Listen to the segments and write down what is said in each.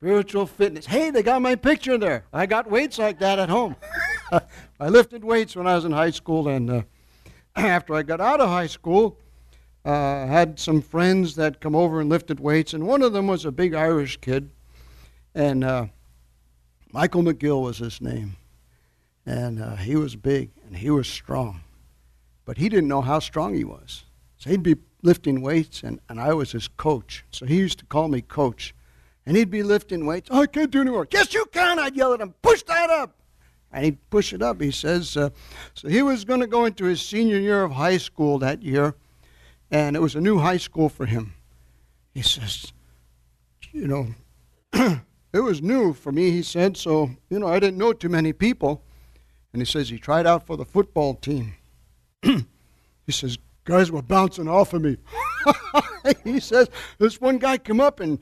spiritual fitness. Hey, they got my picture in there. I got weights like that at home. I lifted weights when I was in high school, and uh, after I got out of high school, uh, had some friends that come over and lifted weights, and one of them was a big Irish kid, and uh, Michael McGill was his name, and uh, he was big and he was strong, but he didn't know how strong he was. So he'd be lifting weights, and, and I was his coach. So he used to call me coach. And he'd be lifting weights. Oh, I can't do anymore. Yes, you can. I'd yell at him, push that up. And he'd push it up. He says, uh, so he was going to go into his senior year of high school that year, and it was a new high school for him. He says, you know, it was new for me, he said, so, you know, I didn't know too many people. And he says he tried out for the football team. he says, guys were bouncing off of me. he says, this one guy came up and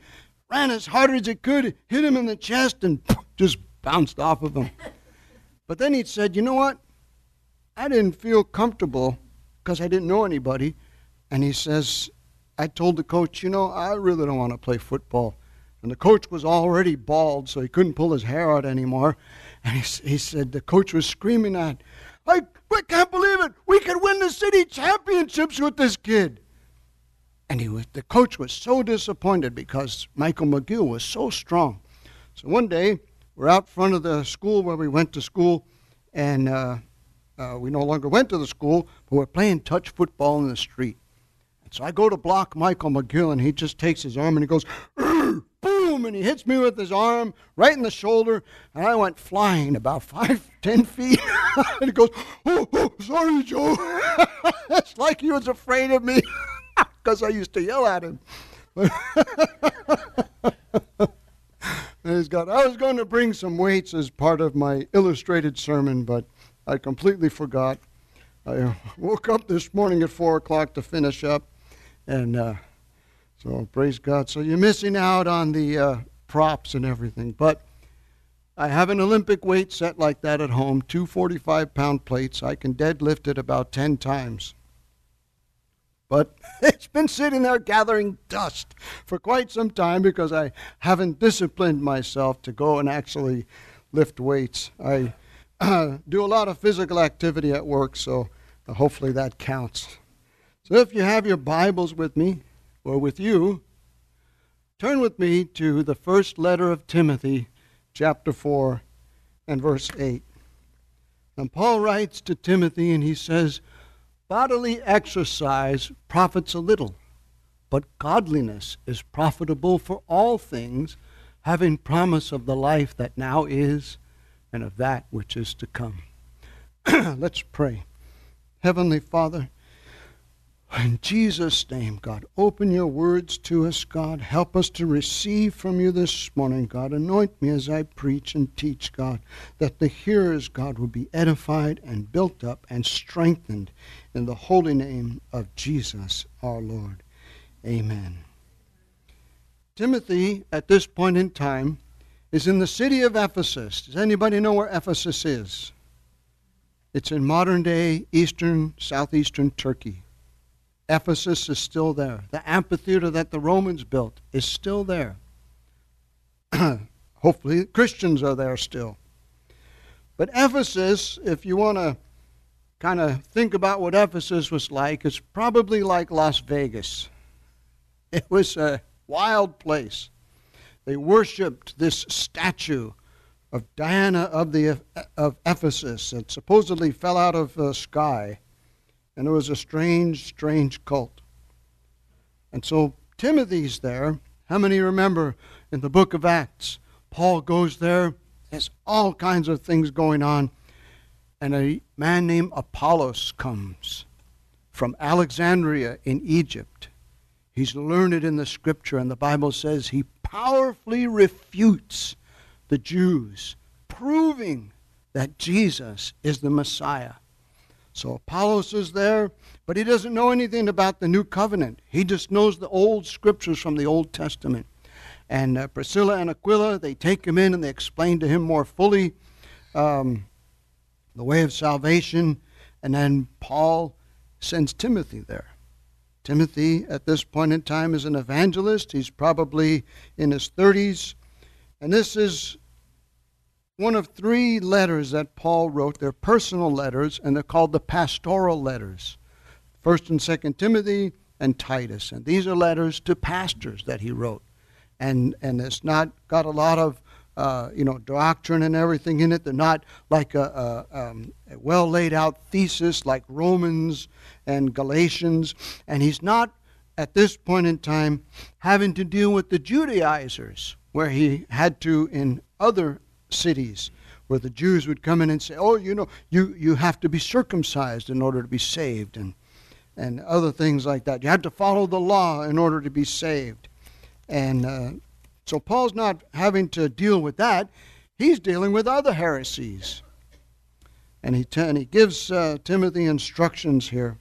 ran as hard as he could, hit him in the chest, and just bounced off of him. But then he said, you know what? I didn't feel comfortable because I didn't know anybody. And he says, I told the coach, you know, I really don't want to play football. And the coach was already bald, so he couldn't pull his hair out anymore. And he, he said, the coach was screaming at, I, I can't believe it. We could win the city championships with this kid. And he was, the coach was so disappointed because Michael McGill was so strong. So one day, we're out front of the school where we went to school, and uh, uh, we no longer went to the school, but we're playing touch football in the street. And so I go to block Michael McGill, and he just takes his arm and he goes, boom, and he hits me with his arm right in the shoulder, and I went flying about five, ten feet. and he goes, oh, oh sorry, Joe. it's like he was afraid of me because I used to yell at him. Praise God. I was going to bring some weights as part of my illustrated sermon, but I completely forgot. I woke up this morning at 4 o'clock to finish up, and uh, so praise God. So you're missing out on the uh, props and everything, but I have an Olympic weight set like that at home, two 45 pound plates. I can deadlift it about 10 times. But it's been sitting there gathering dust for quite some time because I haven't disciplined myself to go and actually lift weights. I uh, do a lot of physical activity at work, so uh, hopefully that counts. So if you have your Bibles with me or with you, turn with me to the first letter of Timothy, chapter 4 and verse 8. And Paul writes to Timothy and he says, Bodily exercise profits a little, but godliness is profitable for all things, having promise of the life that now is and of that which is to come. Let's pray. Heavenly Father, in Jesus' name, God, open your words to us, God. Help us to receive from you this morning, God. Anoint me as I preach and teach, God, that the hearers, God, will be edified and built up and strengthened in the holy name of Jesus our Lord. Amen. Timothy, at this point in time, is in the city of Ephesus. Does anybody know where Ephesus is? It's in modern day eastern, southeastern Turkey. Ephesus is still there. The amphitheater that the Romans built is still there. Hopefully, Christians are there still. But Ephesus, if you want to kind of think about what Ephesus was like, it's probably like Las Vegas. It was a wild place. They worshipped this statue of Diana of, the, of Ephesus that supposedly fell out of the sky and it was a strange, strange cult. And so Timothy's there. How many remember in the book of Acts? Paul goes there. There's all kinds of things going on. And a man named Apollos comes from Alexandria in Egypt. He's learned in the scripture, and the Bible says he powerfully refutes the Jews, proving that Jesus is the Messiah. So Apollos is there, but he doesn't know anything about the new covenant. He just knows the old scriptures from the Old Testament. And uh, Priscilla and Aquila, they take him in and they explain to him more fully um, the way of salvation. And then Paul sends Timothy there. Timothy, at this point in time, is an evangelist. He's probably in his 30s. And this is one of three letters that Paul wrote. They're personal letters, and they're called the pastoral letters. First and Second Timothy and Titus, and these are letters to pastors that he wrote, and and it's not got a lot of uh, you know doctrine and everything in it. They're not like a, a, um, a well laid out thesis like Romans and Galatians, and he's not at this point in time having to deal with the Judaizers, where he had to in other cities where the Jews would come in and say, "Oh, you know, you you have to be circumcised in order to be saved," and and other things like that. You have to follow the law in order to be saved, and uh, so Paul's not having to deal with that. He's dealing with other heresies, and he t- and he gives uh, Timothy instructions here.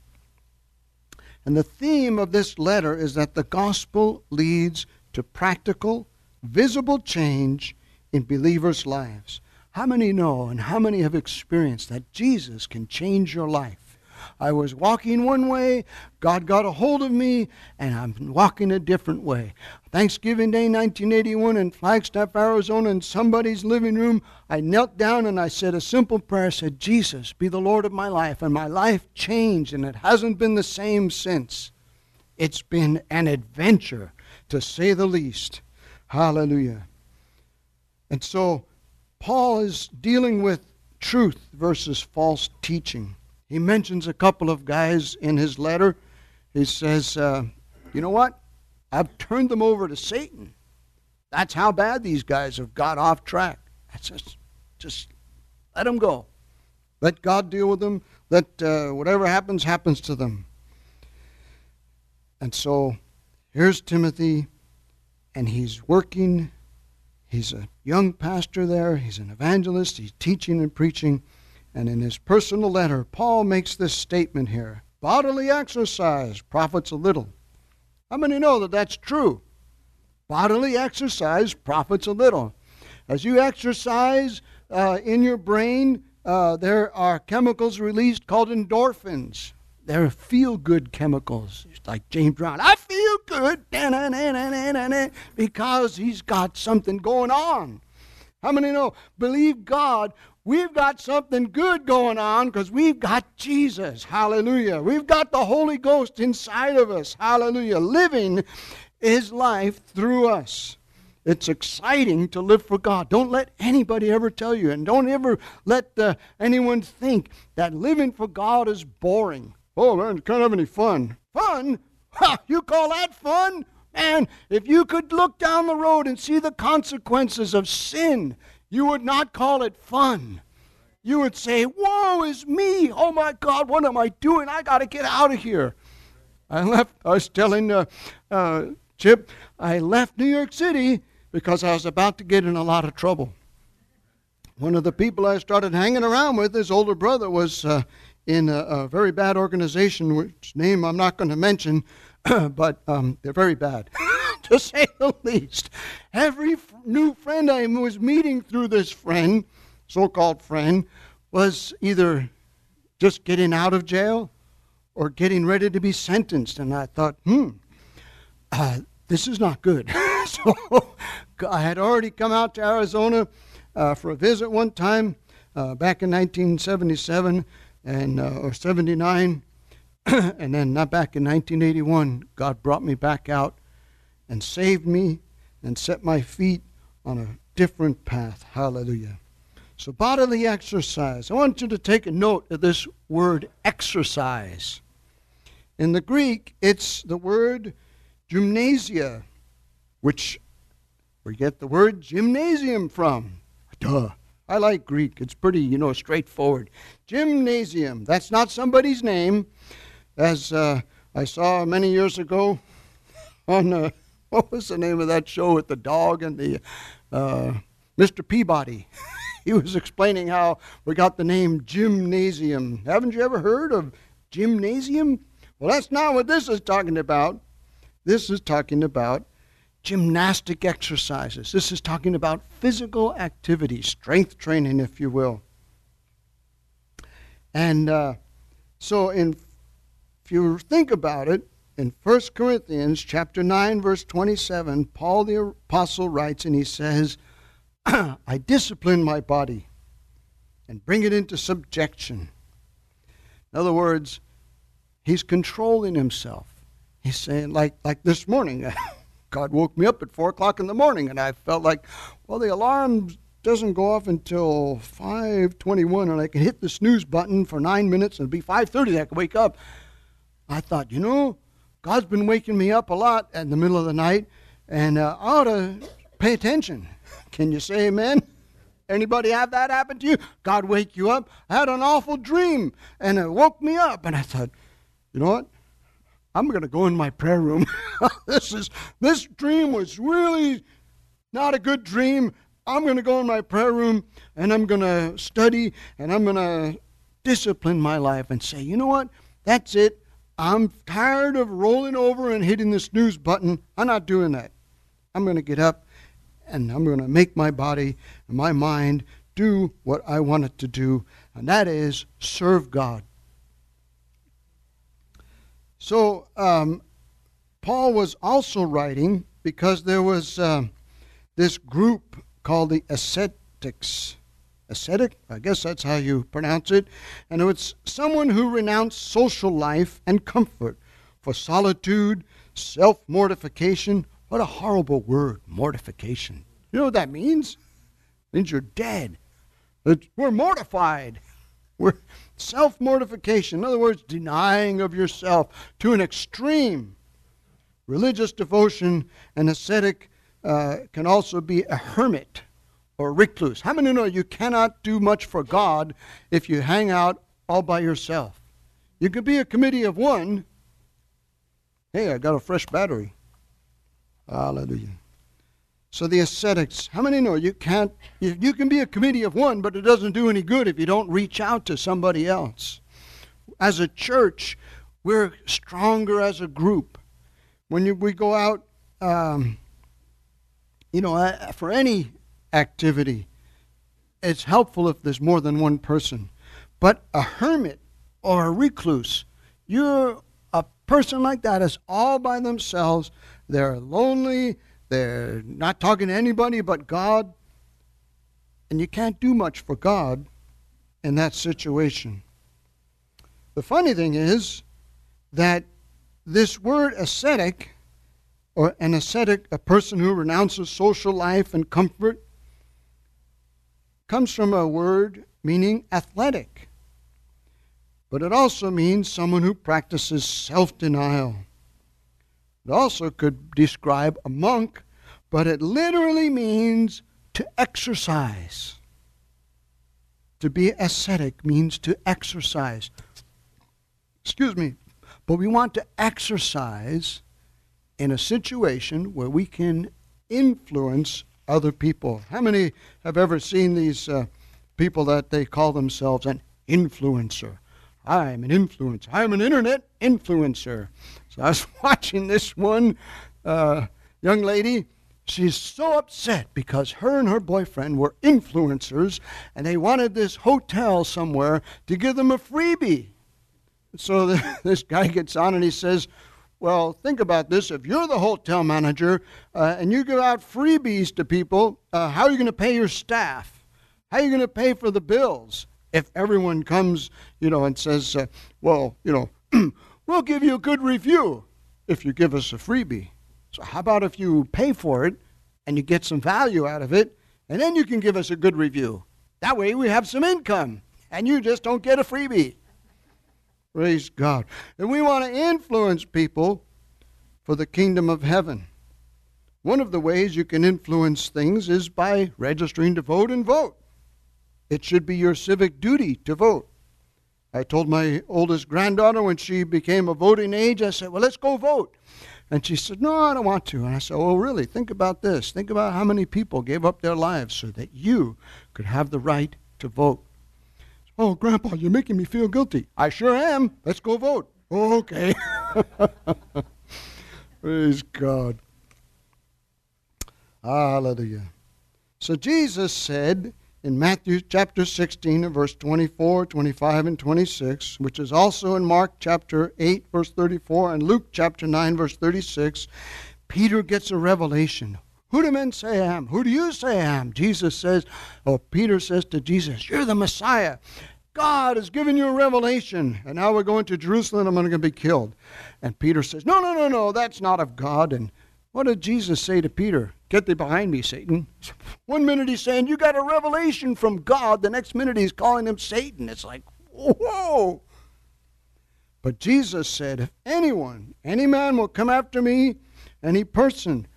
And the theme of this letter is that the gospel leads to practical, visible change in believers' lives. How many know and how many have experienced that Jesus can change your life? I was walking one way, God got a hold of me, and I'm walking a different way. Thanksgiving Day 1981 in Flagstaff, Arizona, in somebody's living room, I knelt down and I said a simple prayer. I said, Jesus, be the Lord of my life. And my life changed, and it hasn't been the same since. It's been an adventure, to say the least. Hallelujah. And so Paul is dealing with truth versus false teaching. He mentions a couple of guys in his letter. He says, uh, You know what? I've turned them over to Satan. That's how bad these guys have got off track. That's just, just let them go. Let God deal with them. Let uh, whatever happens, happens to them. And so here's Timothy, and he's working He's a young pastor there, he's an evangelist, he's teaching and preaching. And in his personal letter, Paul makes this statement here bodily exercise profits a little. How many know that that's true? Bodily exercise profits a little. As you exercise uh, in your brain, uh, there are chemicals released called endorphins. They're feel good chemicals. It's like James Brown. Good because he's got something going on. How many know? Believe God. We've got something good going on because we've got Jesus. Hallelujah. We've got the Holy Ghost inside of us. Hallelujah. Living his life through us. It's exciting to live for God. Don't let anybody ever tell you, and don't ever let uh, anyone think that living for God is boring. Oh, man, can't have any fun. Fun? Ha! You call that fun? Man, if you could look down the road and see the consequences of sin, you would not call it fun. You would say, Woe is me! Oh my God, what am I doing? I got to get out of here. I left, I was telling uh, uh, Chip, I left New York City because I was about to get in a lot of trouble. One of the people I started hanging around with, his older brother, was uh, in a, a very bad organization, which name I'm not going to mention, but um, they're very bad, to say the least. Every f- new friend I was meeting through this friend, so called friend, was either just getting out of jail or getting ready to be sentenced. And I thought, hmm, uh, this is not good. so I had already come out to Arizona uh, for a visit one time uh, back in 1977 and uh, or 79 and then not back in 1981 god brought me back out and saved me and set my feet on a different path. Hallelujah. So bodily exercise. I want you to take a note of this word exercise. In the greek it's the word gymnasia which we get the word gymnasium from. Duh I like Greek. It's pretty, you know, straightforward. Gymnasium. That's not somebody's name. As uh, I saw many years ago on, uh, what was the name of that show with the dog and the uh, Mr. Peabody? he was explaining how we got the name gymnasium. Haven't you ever heard of gymnasium? Well, that's not what this is talking about. This is talking about gymnastic exercises. This is talking about physical activity, strength training, if you will. And uh, so, in, if you think about it, in 1 Corinthians chapter 9, verse 27, Paul the apostle writes, and he says, I discipline my body and bring it into subjection. In other words, he's controlling himself. He's saying, like, like this morning, God woke me up at 4 o'clock in the morning, and I felt like, well, the alarm doesn't go off until 5.21, and I can hit the snooze button for nine minutes, and it'll be 5.30 I can wake up. I thought, you know, God's been waking me up a lot in the middle of the night, and uh, I ought to pay attention. Can you say amen? Anybody have that happen to you? God wake you up? I had an awful dream, and it woke me up, and I thought, you know what? I'm going to go in my prayer room. this is this dream was really not a good dream. I'm going to go in my prayer room and I'm going to study and I'm going to discipline my life and say, you know what? That's it. I'm tired of rolling over and hitting the snooze button. I'm not doing that. I'm going to get up and I'm going to make my body and my mind do what I want it to do, and that is serve God. So, um, Paul was also writing because there was um, this group called the ascetics. Ascetic, I guess that's how you pronounce it. And it was someone who renounced social life and comfort for solitude, self mortification. What a horrible word, mortification. You know what that means? It means you're dead. It's, we're mortified. We're self mortification. In other words, denying of yourself to an extreme. Religious devotion and ascetic uh, can also be a hermit or recluse. How many know you cannot do much for God if you hang out all by yourself? You could be a committee of one. Hey, I got a fresh battery. Hallelujah. So the ascetics, how many know you can't, you, can be a committee of one, but it doesn't do any good if you don't reach out to somebody else. As a church, we're stronger as a group. When you, we go out, um, you know, uh, for any activity, it's helpful if there's more than one person. But a hermit or a recluse, you're a person like that is all by themselves. They're lonely they're not talking to anybody but God. And you can't do much for God in that situation. The funny thing is that this word ascetic, or an ascetic, a person who renounces social life and comfort, comes from a word meaning athletic. But it also means someone who practices self denial. It also could describe a monk, but it literally means to exercise. To be ascetic means to exercise. Excuse me. But we want to exercise in a situation where we can influence other people. How many have ever seen these uh, people that they call themselves an influencer? I'm an influencer. I'm an internet influencer. So I was watching this one uh, young lady. She's so upset because her and her boyfriend were influencers and they wanted this hotel somewhere to give them a freebie. So the, this guy gets on and he says, Well, think about this. If you're the hotel manager uh, and you give out freebies to people, uh, how are you going to pay your staff? How are you going to pay for the bills? If everyone comes, you know, and says, uh, well, you know, we'll give you a good review if you give us a freebie. So how about if you pay for it and you get some value out of it, and then you can give us a good review? That way we have some income, and you just don't get a freebie. Praise God. And we want to influence people for the kingdom of heaven. One of the ways you can influence things is by registering to vote and vote. It should be your civic duty to vote. I told my oldest granddaughter when she became a voting age, I said, Well, let's go vote. And she said, No, I don't want to. And I said, Oh, really? Think about this. Think about how many people gave up their lives so that you could have the right to vote. Oh, Grandpa, you're making me feel guilty. I sure am. Let's go vote. Okay. Praise God. Hallelujah. So Jesus said, in Matthew chapter 16 and verse 24, 25, and 26, which is also in Mark chapter 8, verse 34, and Luke chapter 9, verse 36, Peter gets a revelation. Who do men say I am? Who do you say I am? Jesus says, or Peter says to Jesus, You're the Messiah. God has given you a revelation, and now we're going to Jerusalem, I'm going to be killed. And Peter says, No, no, no, no, that's not of God. And what did Jesus say to Peter? Get thee behind me, Satan. One minute he's saying, You got a revelation from God. The next minute he's calling him Satan. It's like, Whoa. But Jesus said, If anyone, any man will come after me, any person,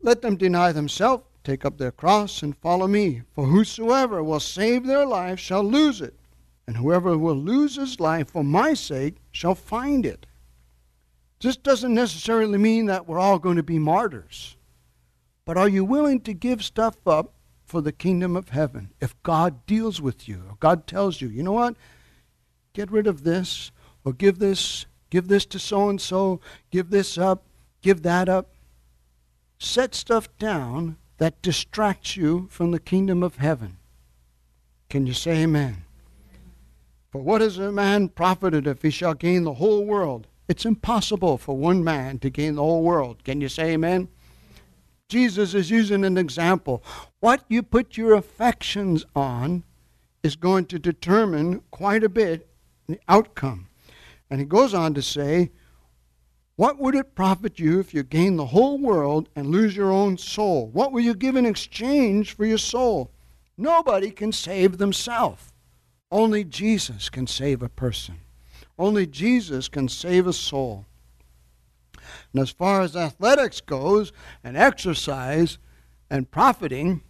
let them deny themselves, take up their cross, and follow me. For whosoever will save their life shall lose it, and whoever will lose his life for my sake shall find it. This doesn't necessarily mean that we're all going to be martyrs. But are you willing to give stuff up for the kingdom of heaven? If God deals with you, or God tells you, you know what? Get rid of this, or give this, give this to so and so, give this up, give that up set stuff down that distracts you from the kingdom of heaven. Can you say amen? For what is a man profited if he shall gain the whole world? It's impossible for one man to gain the whole world. Can you say amen? Jesus is using an example. What you put your affections on is going to determine quite a bit the outcome. And he goes on to say, what would it profit you if you gain the whole world and lose your own soul? What will you give in exchange for your soul? Nobody can save themselves. Only Jesus can save a person. Only Jesus can save a soul. And as far as athletics goes, and exercise and profiting,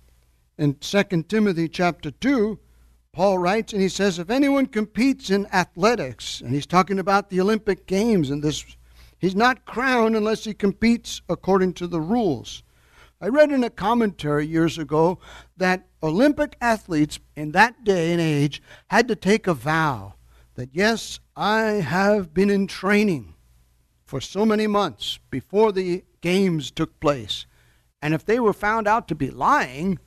in 2 Timothy chapter 2, Paul writes and he says, If anyone competes in athletics, and he's talking about the Olympic Games and this He's not crowned unless he competes according to the rules. I read in a commentary years ago that Olympic athletes in that day and age had to take a vow that, yes, I have been in training for so many months before the games took place. And if they were found out to be lying,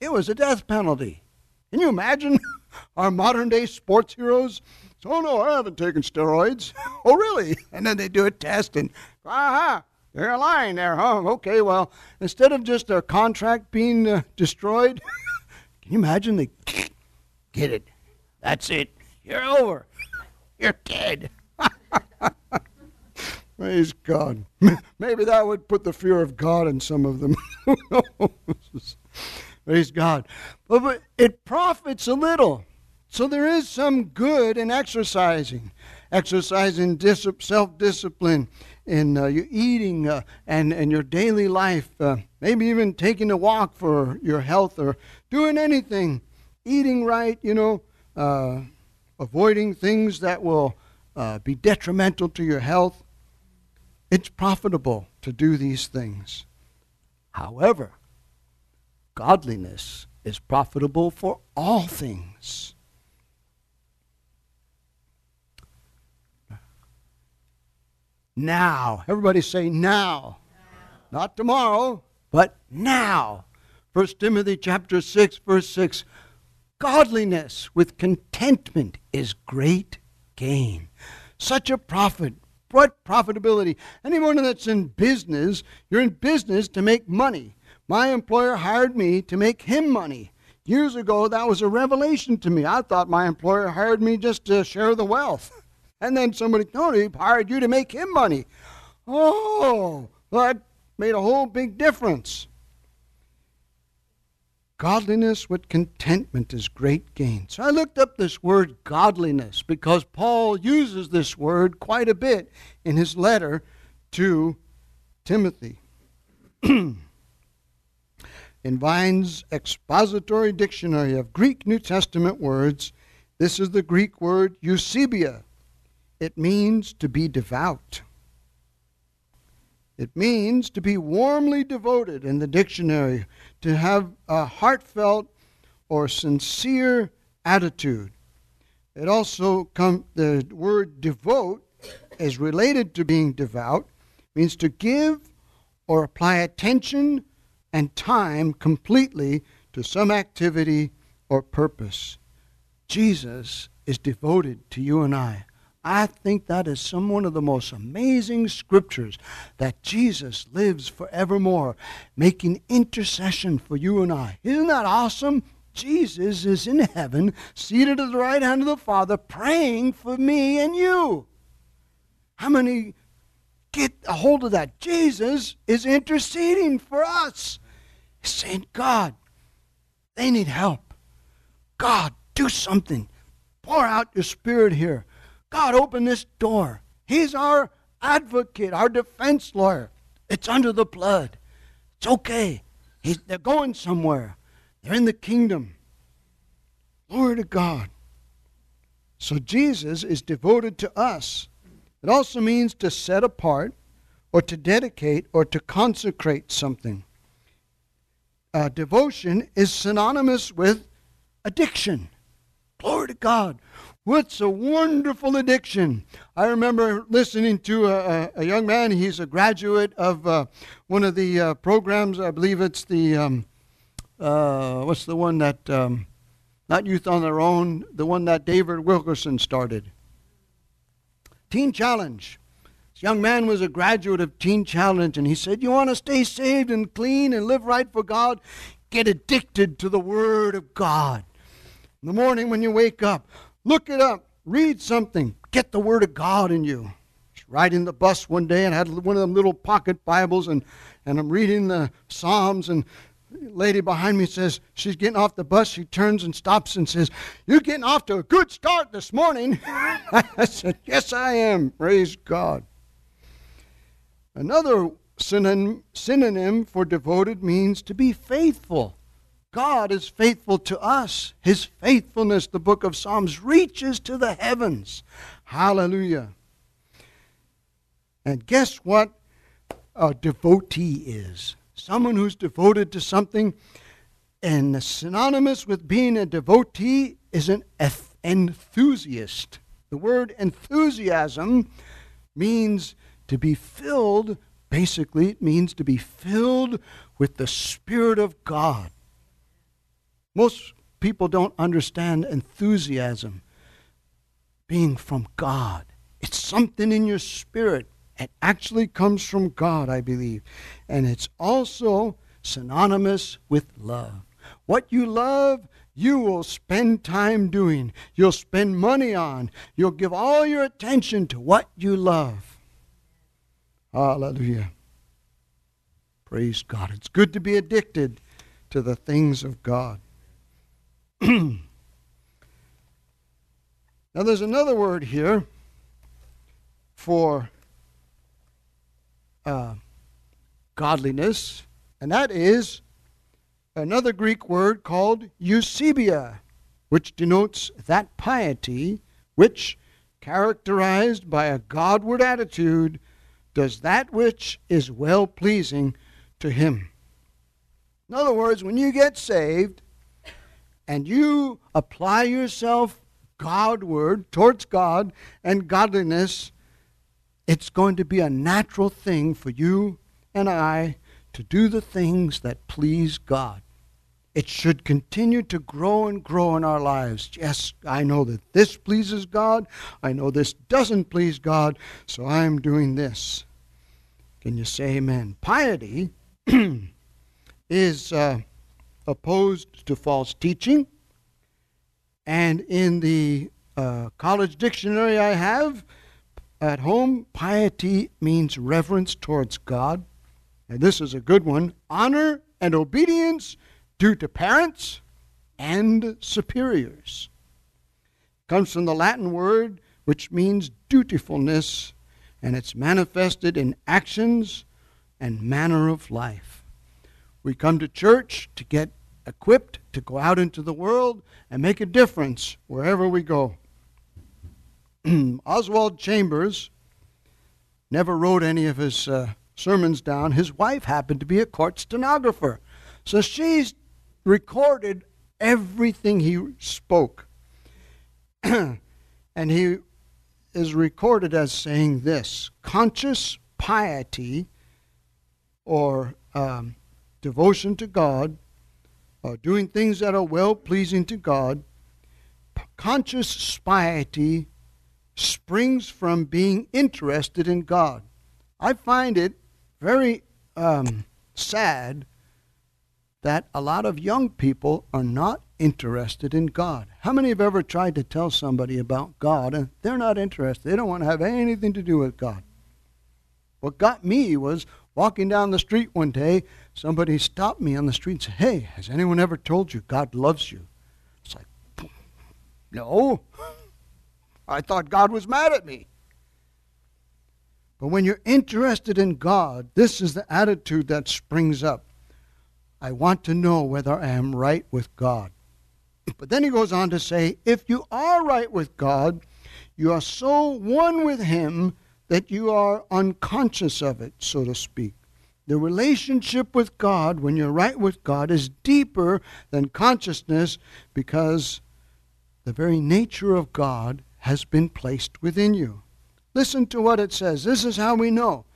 it was a death penalty. Can you imagine our modern day sports heroes Oh, no, I haven't taken steroids. oh, really? And then they do a test and, aha, they're lying there, huh? Okay, well, instead of just their contract being uh, destroyed, can you imagine they get it? That's it. You're over. You're dead. Praise God. Maybe that would put the fear of God in some of them. Praise God. But, but it profits a little. So there is some good in exercising, exercising dis- self discipline in uh, your eating uh, and, and your daily life, uh, maybe even taking a walk for your health or doing anything, eating right, you know, uh, avoiding things that will uh, be detrimental to your health. It's profitable to do these things. However, godliness is profitable for all things now. Everybody say now. now. Not tomorrow, but now. 1 Timothy chapter 6 verse 6 Godliness with contentment is great gain. Such a profit. What profitability? Anyone that's in business, you're in business to make money. My employer hired me to make him money. Years ago, that was a revelation to me. I thought my employer hired me just to share the wealth. And then somebody, no, he hired you to make him money. Oh, that made a whole big difference. Godliness with contentment is great gain. So I looked up this word godliness because Paul uses this word quite a bit in his letter to Timothy. in Vine's expository dictionary of Greek New Testament words, this is the Greek word eusebeia, it means to be devout. It means to be warmly devoted in the dictionary, to have a heartfelt or sincere attitude. It also comes, the word devote is related to being devout, means to give or apply attention and time completely to some activity or purpose. Jesus is devoted to you and I. I think that is some one of the most amazing scriptures that Jesus lives forevermore, making intercession for you and I. Isn't that awesome? Jesus is in heaven, seated at the right hand of the Father, praying for me and you. How many get a hold of that? Jesus is interceding for us. Saying, God, they need help. God, do something. Pour out your spirit here. God, open this door. He's our advocate, our defense lawyer. It's under the blood. It's okay. He's, they're going somewhere. They're in the kingdom. Glory to God. So Jesus is devoted to us. It also means to set apart or to dedicate or to consecrate something. Uh, devotion is synonymous with addiction. Glory to God. What's a wonderful addiction? I remember listening to a, a young man. He's a graduate of uh, one of the uh, programs. I believe it's the, um, uh, what's the one that, um, not Youth on Their Own, the one that David Wilkerson started. Teen Challenge. This young man was a graduate of Teen Challenge, and he said, You want to stay saved and clean and live right for God? Get addicted to the Word of God. In the morning when you wake up, Look it up. Read something. Get the Word of God in you. Riding the bus one day and I had one of them little pocket Bibles and, and I'm reading the Psalms and lady behind me says she's getting off the bus. She turns and stops and says, You're getting off to a good start this morning. I said, Yes, I am. Praise God. Another synonym for devoted means to be faithful. God is faithful to us. His faithfulness, the book of Psalms, reaches to the heavens. Hallelujah. And guess what a devotee is? Someone who's devoted to something. And synonymous with being a devotee is an enthusiast. The word enthusiasm means to be filled, basically, it means to be filled with the Spirit of God. Most people don't understand enthusiasm being from God. It's something in your spirit. It actually comes from God, I believe. And it's also synonymous with love. What you love, you will spend time doing. You'll spend money on. You'll give all your attention to what you love. Hallelujah. Praise God. It's good to be addicted to the things of God. Now, there's another word here for uh, godliness, and that is another Greek word called eusebeia, which denotes that piety which, characterized by a Godward attitude, does that which is well pleasing to Him. In other words, when you get saved, and you apply yourself Godward towards God and godliness, it's going to be a natural thing for you and I to do the things that please God. It should continue to grow and grow in our lives. Yes, I know that this pleases God. I know this doesn't please God, so I'm doing this. Can you say amen? Piety is. Uh, opposed to false teaching. And in the uh, college dictionary I have at home, piety means reverence towards God. And this is a good one honor and obedience due to parents and superiors. Comes from the Latin word which means dutifulness, and it's manifested in actions and manner of life. We come to church to get equipped to go out into the world and make a difference wherever we go. Oswald Chambers never wrote any of his uh, sermons down. His wife happened to be a court stenographer. So she's recorded everything he spoke. and he is recorded as saying this conscious piety or um, devotion to God, uh, doing things that are well pleasing to God, conscious piety springs from being interested in God. I find it very um, sad that a lot of young people are not interested in God. How many have ever tried to tell somebody about God and they're not interested? They don't want to have anything to do with God. What got me was walking down the street one day, somebody stopped me on the street and said, Hey, has anyone ever told you God loves you? It's like, No. I thought God was mad at me. But when you're interested in God, this is the attitude that springs up. I want to know whether I am right with God. But then he goes on to say, if you are right with God, you are so one with Him that you are unconscious of it, so to speak. The relationship with God, when you're right with God, is deeper than consciousness because the very nature of God has been placed within you. Listen to what it says. This is how we know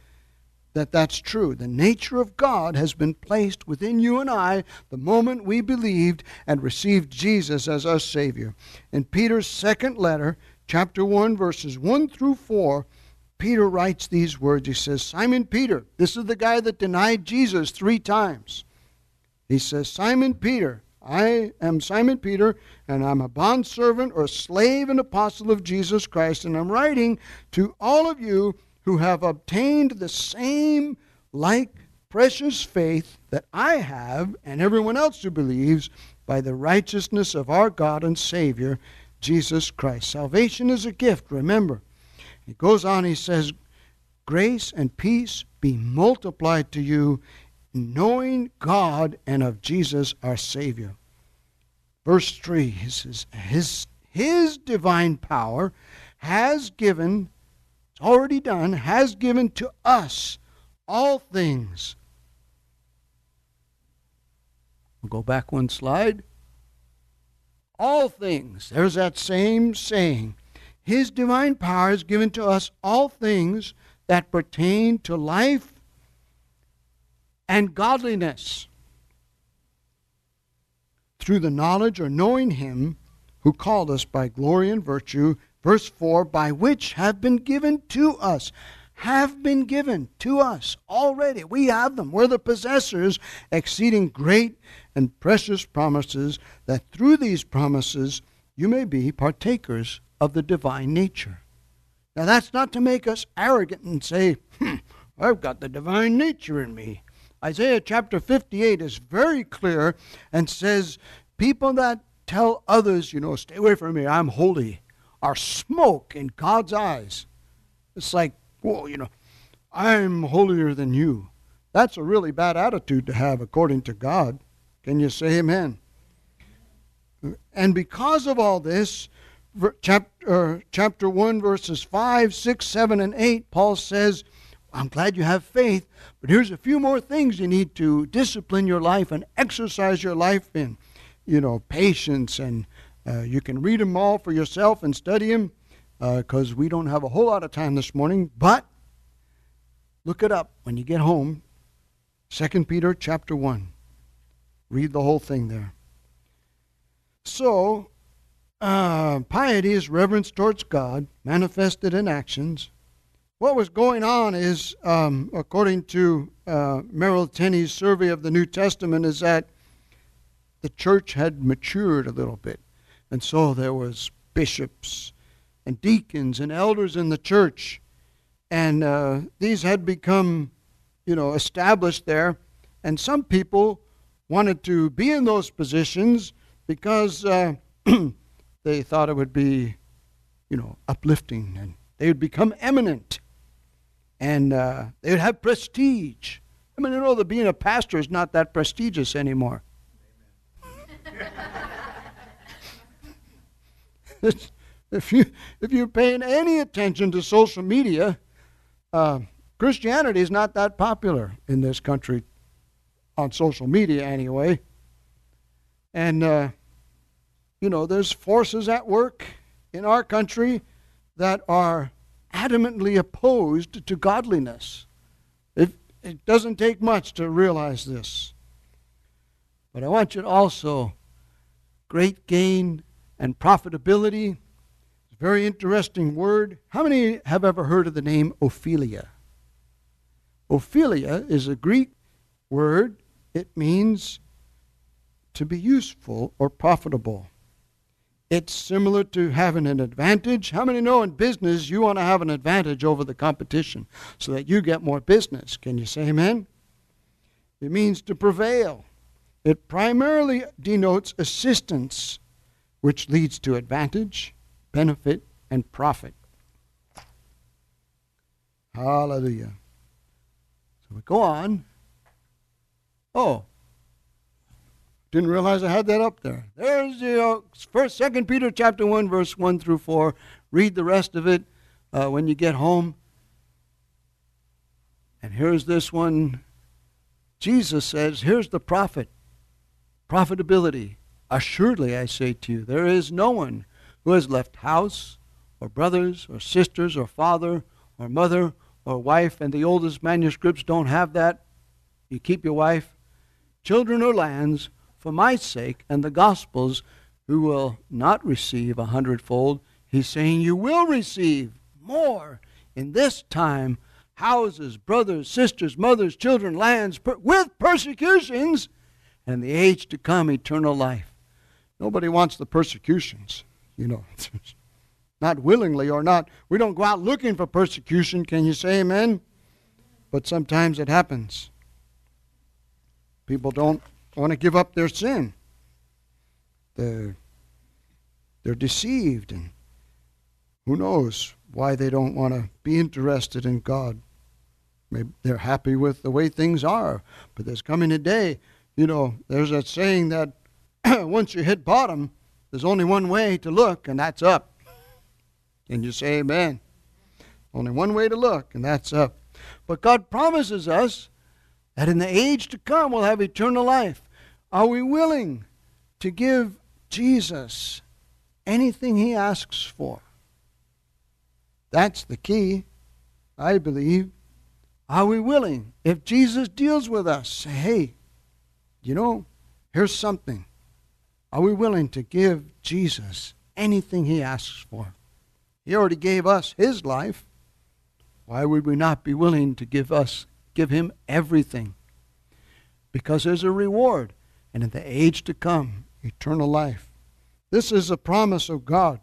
that that's true. The nature of God has been placed within you and I the moment we believed and received Jesus as our Savior. In Peter's second letter, chapter 1, verses 1 through 4, Peter writes these words. He says, Simon Peter, this is the guy that denied Jesus three times. He says, Simon Peter, I am Simon Peter, and I'm a bondservant or slave and apostle of Jesus Christ, and I'm writing to all of you who have obtained the same like precious faith that I have and everyone else who believes by the righteousness of our God and Savior, Jesus Christ. Salvation is a gift, remember. He goes on, he says, Grace and peace be multiplied to you, knowing God and of Jesus our Savior. Verse 3, he says, His, his divine power has given it's already done, has given to us all things. We'll go back one slide. All things. There's that same saying. His divine power has given to us all things that pertain to life and godliness through the knowledge or knowing Him who called us by glory and virtue Verse 4 by which have been given to us. Have been given to us already. We have them. We're the possessors, exceeding great and precious promises, that through these promises you may be partakers of the divine nature. Now, that's not to make us arrogant and say, hmm, I've got the divine nature in me. Isaiah chapter 58 is very clear and says, People that tell others, you know, stay away from me, I'm holy are smoke in God's eyes. It's like, whoa, you know, I'm holier than you. That's a really bad attitude to have according to God. Can you say amen? And because of all this, chapter, uh, chapter 1, verses 5, 6, 7, and 8, Paul says, I'm glad you have faith, but here's a few more things you need to discipline your life and exercise your life in. You know, patience and uh, you can read them all for yourself and study them because uh, we don't have a whole lot of time this morning. But look it up when you get home. 2 Peter chapter 1. Read the whole thing there. So, uh, piety is reverence towards God, manifested in actions. What was going on is, um, according to uh, Merrill Tenney's survey of the New Testament, is that the church had matured a little bit. And so there was bishops and deacons and elders in the church. And uh, these had become, you know, established there. And some people wanted to be in those positions because uh, they thought it would be, you know, uplifting and they would become eminent and uh, they would have prestige. I mean, you know, that being a pastor is not that prestigious anymore. if you if you're paying any attention to social media, uh, Christianity is not that popular in this country, on social media anyway. And uh, you know, there's forces at work in our country that are adamantly opposed to godliness. It, it doesn't take much to realize this. But I want you to also great gain and profitability. It's a Very interesting word. How many have ever heard of the name Ophelia? Ophelia is a Greek word. It means to be useful or profitable. It's similar to having an advantage. How many know in business you want to have an advantage over the competition so that you get more business? Can you say amen? It means to prevail. It primarily denotes assistance, which leads to advantage, benefit, and profit. Hallelujah. So we go on. Oh, didn't realize I had that up there. There's the uh, first, Second Peter chapter one, verse one through four. Read the rest of it uh, when you get home. And here's this one. Jesus says, "Here's the profit, profitability. Assuredly, I say to you, there is no one who has left house, or brothers, or sisters, or father, or mother, or wife, and the oldest manuscripts don't have that. You keep your wife, children, or lands." For my sake and the gospel's, who will not receive a hundredfold. He's saying you will receive more in this time houses, brothers, sisters, mothers, children, lands, per- with persecutions, and the age to come, eternal life. Nobody wants the persecutions, you know. not willingly or not. We don't go out looking for persecution. Can you say amen? But sometimes it happens. People don't want to give up their sin. They're, they're deceived, and who knows why they don't want to be interested in God. Maybe they're happy with the way things are, but there's coming a day, you know, there's that saying that once you hit bottom, there's only one way to look, and that's up. Can you say amen? Only one way to look, and that's up. But God promises us that in the age to come we'll have eternal life. Are we willing to give Jesus anything he asks for? That's the key, I believe. Are we willing? If Jesus deals with us, say, hey, you know, here's something. Are we willing to give Jesus anything he asks for? He already gave us his life. Why would we not be willing to give us give him everything? Because there's a reward and in the age to come, eternal life. This is a promise of God.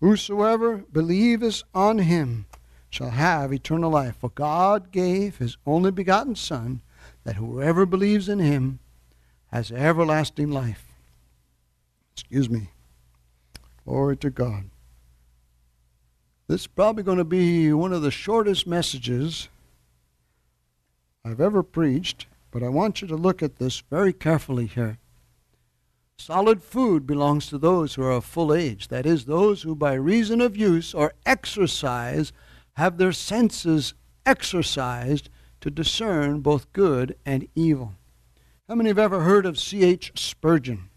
Whosoever believeth on him shall have eternal life. For God gave his only begotten Son, that whoever believes in him has everlasting life. Excuse me. Glory to God. This is probably going to be one of the shortest messages I've ever preached. But I want you to look at this very carefully here. Solid food belongs to those who are of full age, that is, those who by reason of use or exercise have their senses exercised to discern both good and evil. How many have ever heard of C.H. Spurgeon?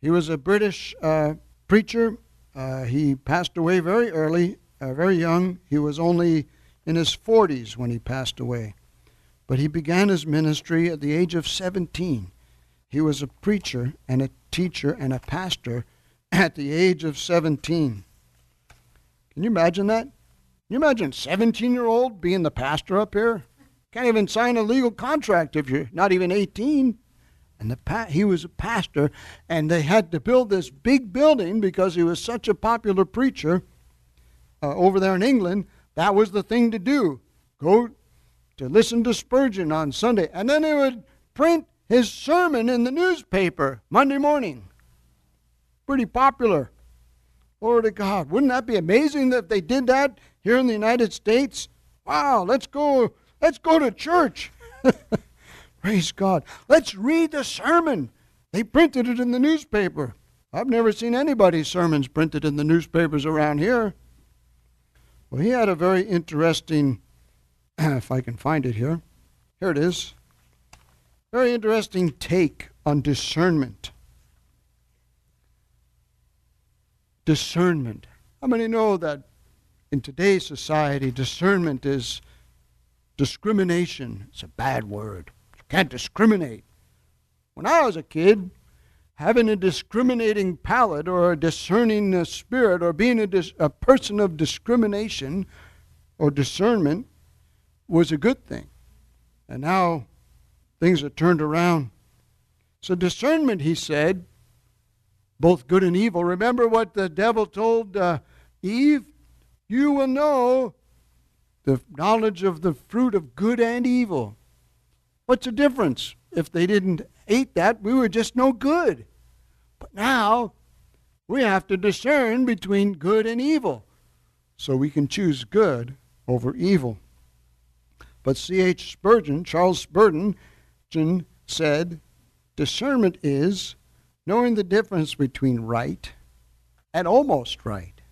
He was a British uh, preacher. Uh, he passed away very early, uh, very young. He was only in his 40s when he passed away. But he began his ministry at the age of 17. He was a preacher and a teacher and a pastor at the age of 17. Can you imagine that? Can you imagine 17 year old being the pastor up here? Can't even sign a legal contract if you're not even 18. And the pa- he was a pastor, and they had to build this big building because he was such a popular preacher uh, over there in England. That was the thing to do. Go to listen to Spurgeon on Sunday. And then he would print his sermon in the newspaper Monday morning. Pretty popular. Glory to God. Wouldn't that be amazing if they did that here in the United States? Wow, let's go, let's go to church. Praise God. Let's read the sermon. They printed it in the newspaper. I've never seen anybody's sermons printed in the newspapers around here. Well, he had a very interesting if I can find it here. Here it is. Very interesting take on discernment. Discernment. How many know that in today's society, discernment is discrimination? It's a bad word. You can't discriminate. When I was a kid, having a discriminating palate or a discerning uh, spirit or being a, dis- a person of discrimination or discernment was a good thing. And now things are turned around. So, discernment, he said, both good and evil. Remember what the devil told uh, Eve? You will know the knowledge of the fruit of good and evil. What's the difference? If they didn't eat that, we were just no good. But now we have to discern between good and evil so we can choose good over evil. But C.H. Spurgeon, Charles Spurgeon, said, discernment is knowing the difference between right and almost right.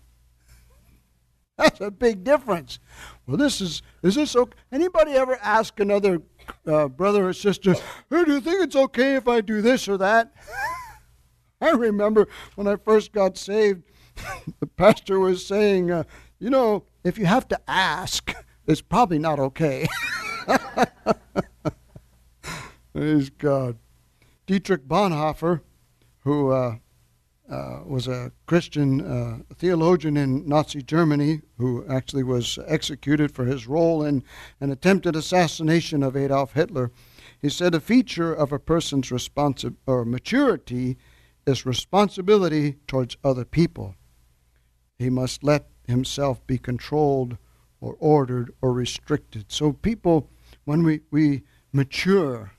That's a big difference. Well, this is is this okay? Anybody ever ask another uh, brother or sister, "Hey, do you think it's okay if I do this or that?" I remember when I first got saved, the pastor was saying, uh, "You know, if you have to ask, it's probably not okay." Praise God. Dietrich Bonhoeffer, who uh, uh, was a Christian uh, theologian in Nazi Germany who actually was executed for his role in an attempted assassination of Adolf Hitler. He said a feature of a person's responsi- or maturity is responsibility towards other people. He must let himself be controlled or ordered or restricted. So, people, when we, we mature,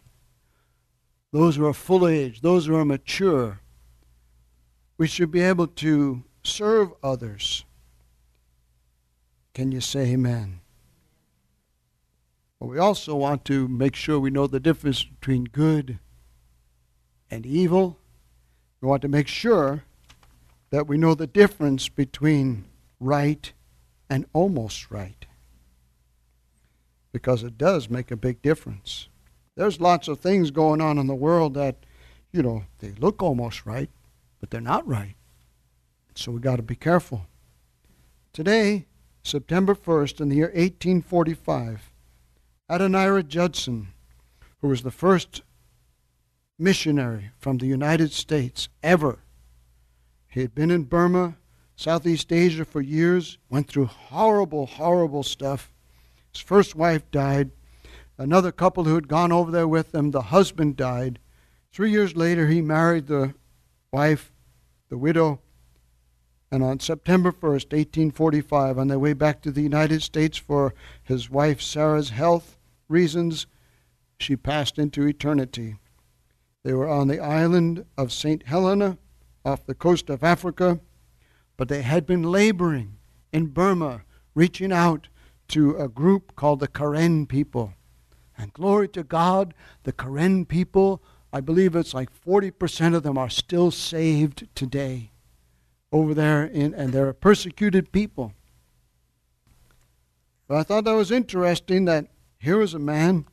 those who are full age, those who are mature, we should be able to serve others. Can you say amen? But we also want to make sure we know the difference between good and evil. We want to make sure that we know the difference between right and almost right. Because it does make a big difference. There's lots of things going on in the world that, you know, they look almost right, but they're not right. So we got to be careful. Today, September 1st, in the year 1845, Adoniram Judson, who was the first missionary from the United States ever, he had been in Burma, Southeast Asia for years, went through horrible, horrible stuff. His first wife died. Another couple who had gone over there with them, the husband died. Three years later, he married the wife, the widow, and on September 1st, 1845, on their way back to the United States for his wife Sarah's health reasons, she passed into eternity. They were on the island of St. Helena off the coast of Africa, but they had been laboring in Burma, reaching out to a group called the Karen people. And glory to God, the Karen people I believe it's like 40% of them are still saved today over there, in, and they're a persecuted people. But I thought that was interesting that here was a man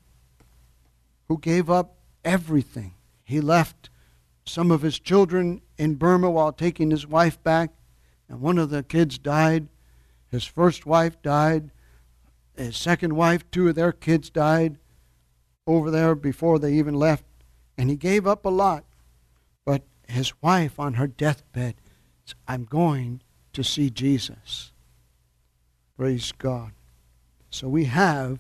who gave up everything. He left some of his children in Burma while taking his wife back, and one of the kids died. His first wife died. His second wife, two of their kids died over there before they even left and he gave up a lot. But his wife on her deathbed said, I'm going to see Jesus. Praise God. So we have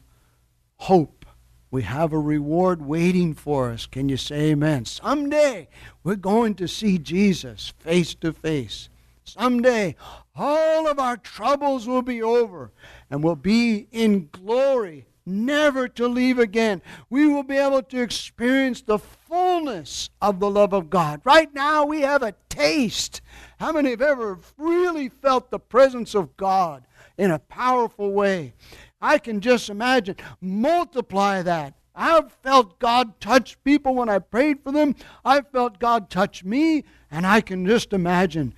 hope. We have a reward waiting for us. Can you say amen? Someday we're going to see Jesus face to face. Someday all of our troubles will be over and we'll be in glory never to leave again. We will be able to experience the fullness of the love of God. Right now, we have a taste. How many have ever really felt the presence of God in a powerful way? I can just imagine. Multiply that. I've felt God touch people when I prayed for them. I've felt God touch me, and I can just imagine,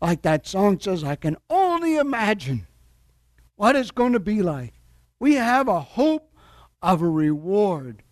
like that song says, I can only imagine what it's going to be like. We have a hope of a reward